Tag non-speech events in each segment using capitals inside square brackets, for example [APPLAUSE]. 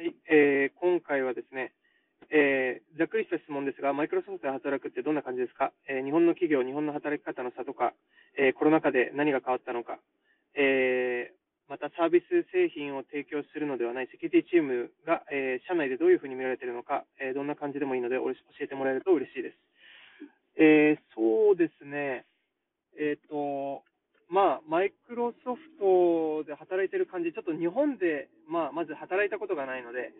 はい、えー今回はですね、えーざっくりした質問ですが、マイクロソフトで働くってどんな感じですか、えー日本の企業、日本の働き方の差とか、えーコロナ禍で何が変わったのか、えーまたサービス製品を提供するのではないセキュリティチームが、え社内でどういうふうに見られているのか、えどんな感じでもいいので教えてもらえると嬉しいです。えーそうですね、えっ、と、まあ、マイクロソフトで働いてる感じ、ちょっと日本で、まあ、まず働いたことがないので、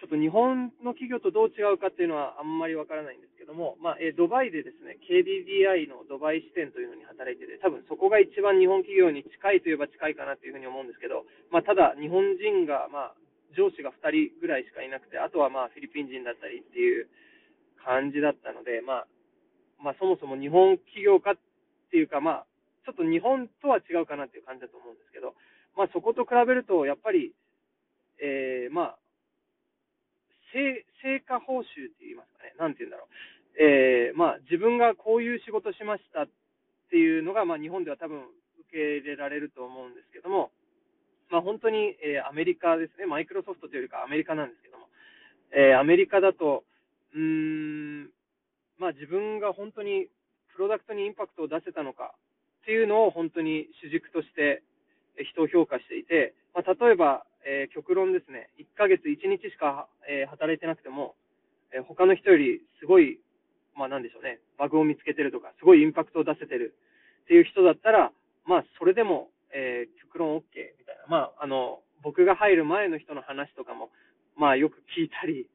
ちょっと日本の企業とどう違うかっていうのはあんまりわからないんですけども、まあ、えドバイでですね、KDDI のドバイ支店というのに働いてて、多分そこが一番日本企業に近いといえば近いかなというふうに思うんですけど、まあ、ただ日本人が、まあ、上司が2人ぐらいしかいなくて、あとはまあフィリピン人だったりっていう感じだったので、まあ、まあ、そもそも日本企業かっていうか、まあ、ちょっと日本とは違うかなっていう感じだと思うんですけど、まあ、そこと比べると、やっぱり、えーまあ、成成果報酬って言いますかね、なんて言うんだろう。えーまあ、自分がこういう仕事しましたっていうのが、まあ、日本では多分受け入れられると思うんですけども、まあ、本当に、えーアメリカですね、マイクロソフトというよりかアメリカなんですけども、えーアメリカだと、うーん、まあ、自分が本当にプロダクトにインパクトを出せたのかっていうのを本当に主軸として人を評価していて、まあ、例えば、えー極論ですね、1ヶ月1日しか、えー働いてなくても、えー他の人よりすごい、まあなんでしょうね、バグを見つけてるとか、すごいインパクトを出せてるっていう人だったら、まあそれでも、えー極論 OK みたいな。まああの、僕が入る前の人の話とかも、まあよく聞いたり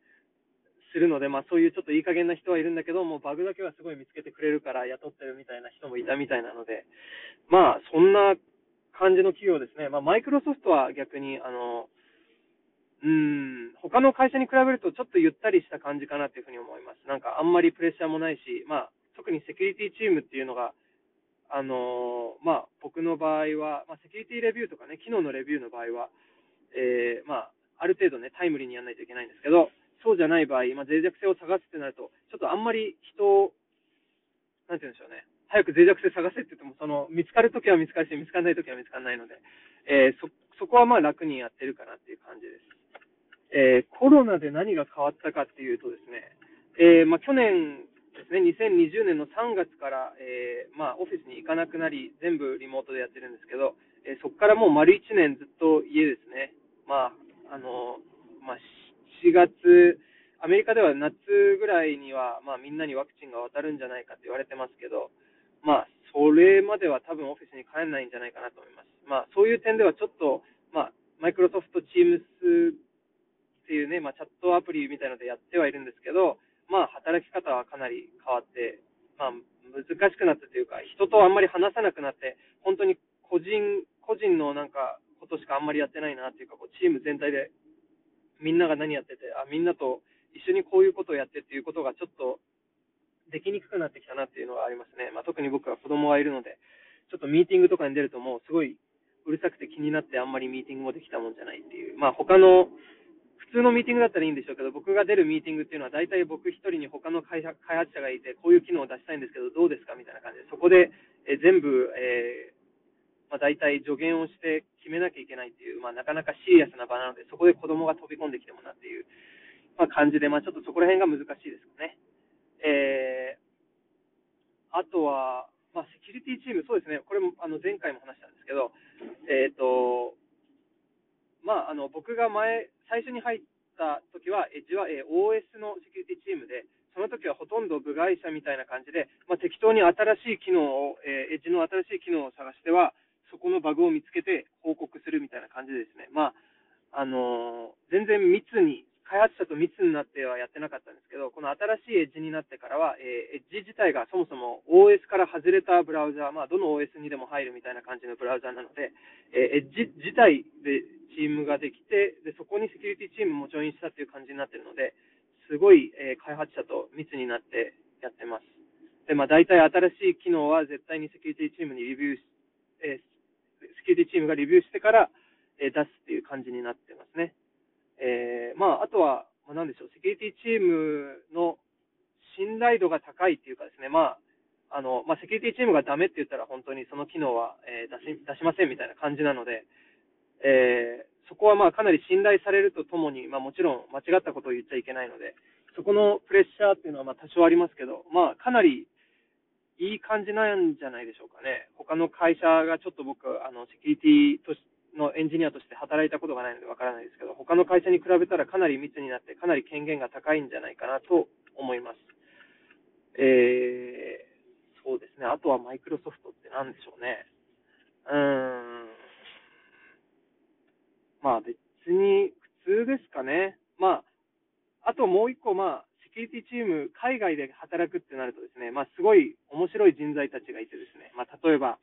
するので、まあそういうちょっといい加減な人はいるんだけど、もうバグだけはすごい見つけてくれるから雇ってるみたいな人もいたみたいなので、まあそんな感じの企業ですね。まあマイクロソフトは逆に、あの、うん、他の会社に比べるとちょっとゆったりした感じかなっていうふうに思います。なんかあんまりプレッシャーもないし、まあ特にセキュリティチームっていうのが、あのまあ僕の場合は、まあセキュリティレビューとかね、機能のレビューの場合は、えーまあある程度ね、タイムリーにやらないといけないんですけど、そうじゃない場合、まあ脆弱性を探すってなると、ちょっとあんまり人を、なんて言うんでしょうね。早く脆弱性探せって言っても、その、見つかるときは見つかるし、見つからないときは見つからないので、えーそ、そこはまあ楽にやってるかなっていう感じです。えーコロナで何が変わったかっていうとですね、えーまあ、去年ですね、2020年の3月から、えーまあ、オフィスに行かなくなり、全部リモートでやってるんですけど、えーそこからもう丸1年ずっと家ですね。まあ、あのまあ、月、アメリカでは夏ぐらいには、まあ、みんなにワクチンが渡るんじゃないかって言われてますけど、まあ、それまでは多分オフィスに帰らないんじゃないかなと思います。まあ、そういう点ではちょっと、まあ、マイクロソフトチームスっていうね、まあ、チャットアプリみたいのでやってはいるんですけど、まあ、働き方はかなり変わって、まあ、難しくなったというか、人とあんまり話さなくなって、本当に個人、個人のなんか、ことしかあんまりやってないなっていうか、こうチーム全体で、みんなが何やってて、あ、みんなと一緒にこういうことをやってっていうことがちょっと、できにくくなってきたなっていうのがありますね。まあ、特に僕は子供がいるので、ちょっとミーティングとかに出るともうすごいうるさくて気になってあんまりミーティングもできたもんじゃないっていう。まあ他の、普通のミーティングだったらいいんでしょうけど、僕が出るミーティングっていうのは大体僕一人に他の開発者がいて、こういう機能を出したいんですけど、どうですかみたいな感じで、そこで、え全部、えーまあ、大体助言をして決めなきゃいけないっていう、まあ、なかなかシリアスな場なので、そこで子供が飛び込んできてもなっていう、まあ、感じで、まあ、ちょっとそこら辺が難しいですかね。えーあとは、まあ、セキュリティチーム、そうですね、これもあの前回も話したんですけど、えっ、と、まあ、あの僕が前、最初に入った時は、エッジは、えー OS のセキュリティチームで、その時はほとんど部外者みたいな感じで、まあ、適当に新しい機能を、えーエッジの新しい機能を探しては、そこのバグを見つけて報告するみたいな感じでですね、まあ、あのー全然密に、開発者と密になってはやってなかったんですけど、この新しいエッジになってからは、えーエッジ自体がそもそも OS から外れたブラウザー、まあ、どの OS にでも入るみたいな感じのブラウザーなので、えーエッジ自体でチームができて、で、そこにセキュリティチームもジョインしたっていう感じになってるので、すごい、えー開発者と密になってやってます。で、まあ、大体新しい機能は絶対にセキュリティチームにレビューし、えーセキュリティチームがレビューしてから、えー出すっていう感じになってますね。えーまあ、あとは、まあ、なんでしょう、セキュリティチームの信頼度が高いっていうかですね、まあ、あの、まあ、セキュリティチームがダメって言ったら本当にその機能は、えー出し、出しませんみたいな感じなので、えーそこはまあかなり信頼されるとともに、まあ、もちろん間違ったことを言っちゃいけないので、そこのプレッシャーっていうのはまあ多少ありますけど、まあ、かなりいい感じなんじゃないでしょうかね。他の会社がちょっと僕、あのセキュリティとしのエンジニアとして働いたことがないのでわからないですけど、他の会社に比べたらかなり密になって、かなり権限が高いんじゃないかなと思います。えー、そうですね。あとはマイクロソフトって何でしょうね。うーん。まあ別に普通ですかね。まあ、あともう一個、まあ、セキュリティチーム、海外で働くってなるとですね、まあすごい面白い人材たちがいてですね、まあ例えば、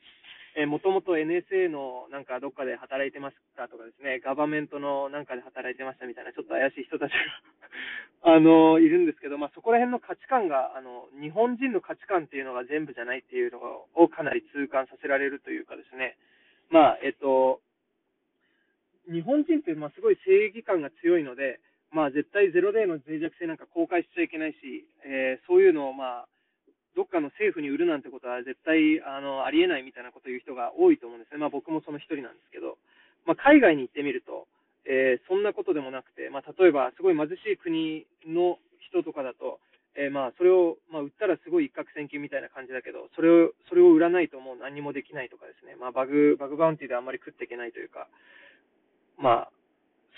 えもともと NSA のなんかどっかで働いてましたとかですね、ガバメントのなんかで働いてましたみたいな、ちょっと怪しい人たちが [LAUGHS] あの、いるんですけど、まあ、そこら辺の価値観が、あの、日本人の価値観っていうのが全部じゃないっていうのをかなり痛感させられるというかですね、まあ、えっと、日本人ってまあすごい正義感が強いので、まあ、絶対ゼロデーの脆弱性なんか公開しちゃいけないし、えー、そういうのをまあ、どっかの政府に売るなんてことは絶対あのありえないみたいなことを言う人が多いと思うんですね。まあ、僕もその一人なんですけど、まあ、海外に行ってみると、えー、そんなことでもなくて、まあ、例えばすごい貧しい国の人とかだと、えー、まあそれを、まあ、売ったらすごい一攫千金みたいな感じだけど、それをそれを売らないともう何もできないとかですね、まあ、バグバグバウンティーであんまり食っていけないというか、まあ、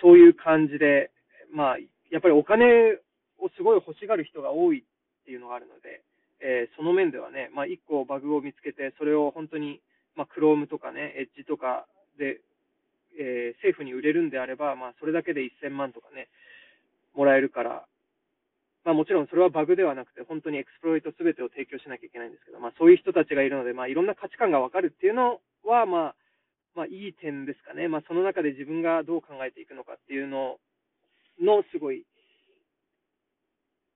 そういう感じで、まあ、やっぱりお金をすごい欲しがる人が多いっていうのがあるので、えー、その面ではね、まあ、1個バグを見つけて、それを本当に、まあ、Chrome とかね、Edge とかで、えー、政府に売れるんであれば、まあ、それだけで1000万とかね、もらえるから、まあ、もちろんそれはバグではなくて、本当にエクスプロイト全てを提供しなきゃいけないんですけど、まあ、そういう人たちがいるので、まあ、いろんな価値観がわかるっていうのは、まあ、まあ、いい点ですかね。まあ、その中で自分がどう考えていくのかっていうのの、すごい、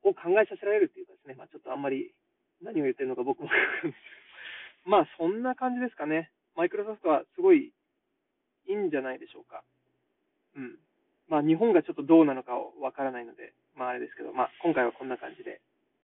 を考えさせられるっていうかですね、まあ、ちょっとあんまり何を言ってるのか僕もまあ、そんな感じですかね。マイクロソフトはすごいいいんじゃないでしょうか。うん。まあ、日本がちょっとどうなのかわからないので、まあ、あれですけど、まあ、今回はこんな感じで。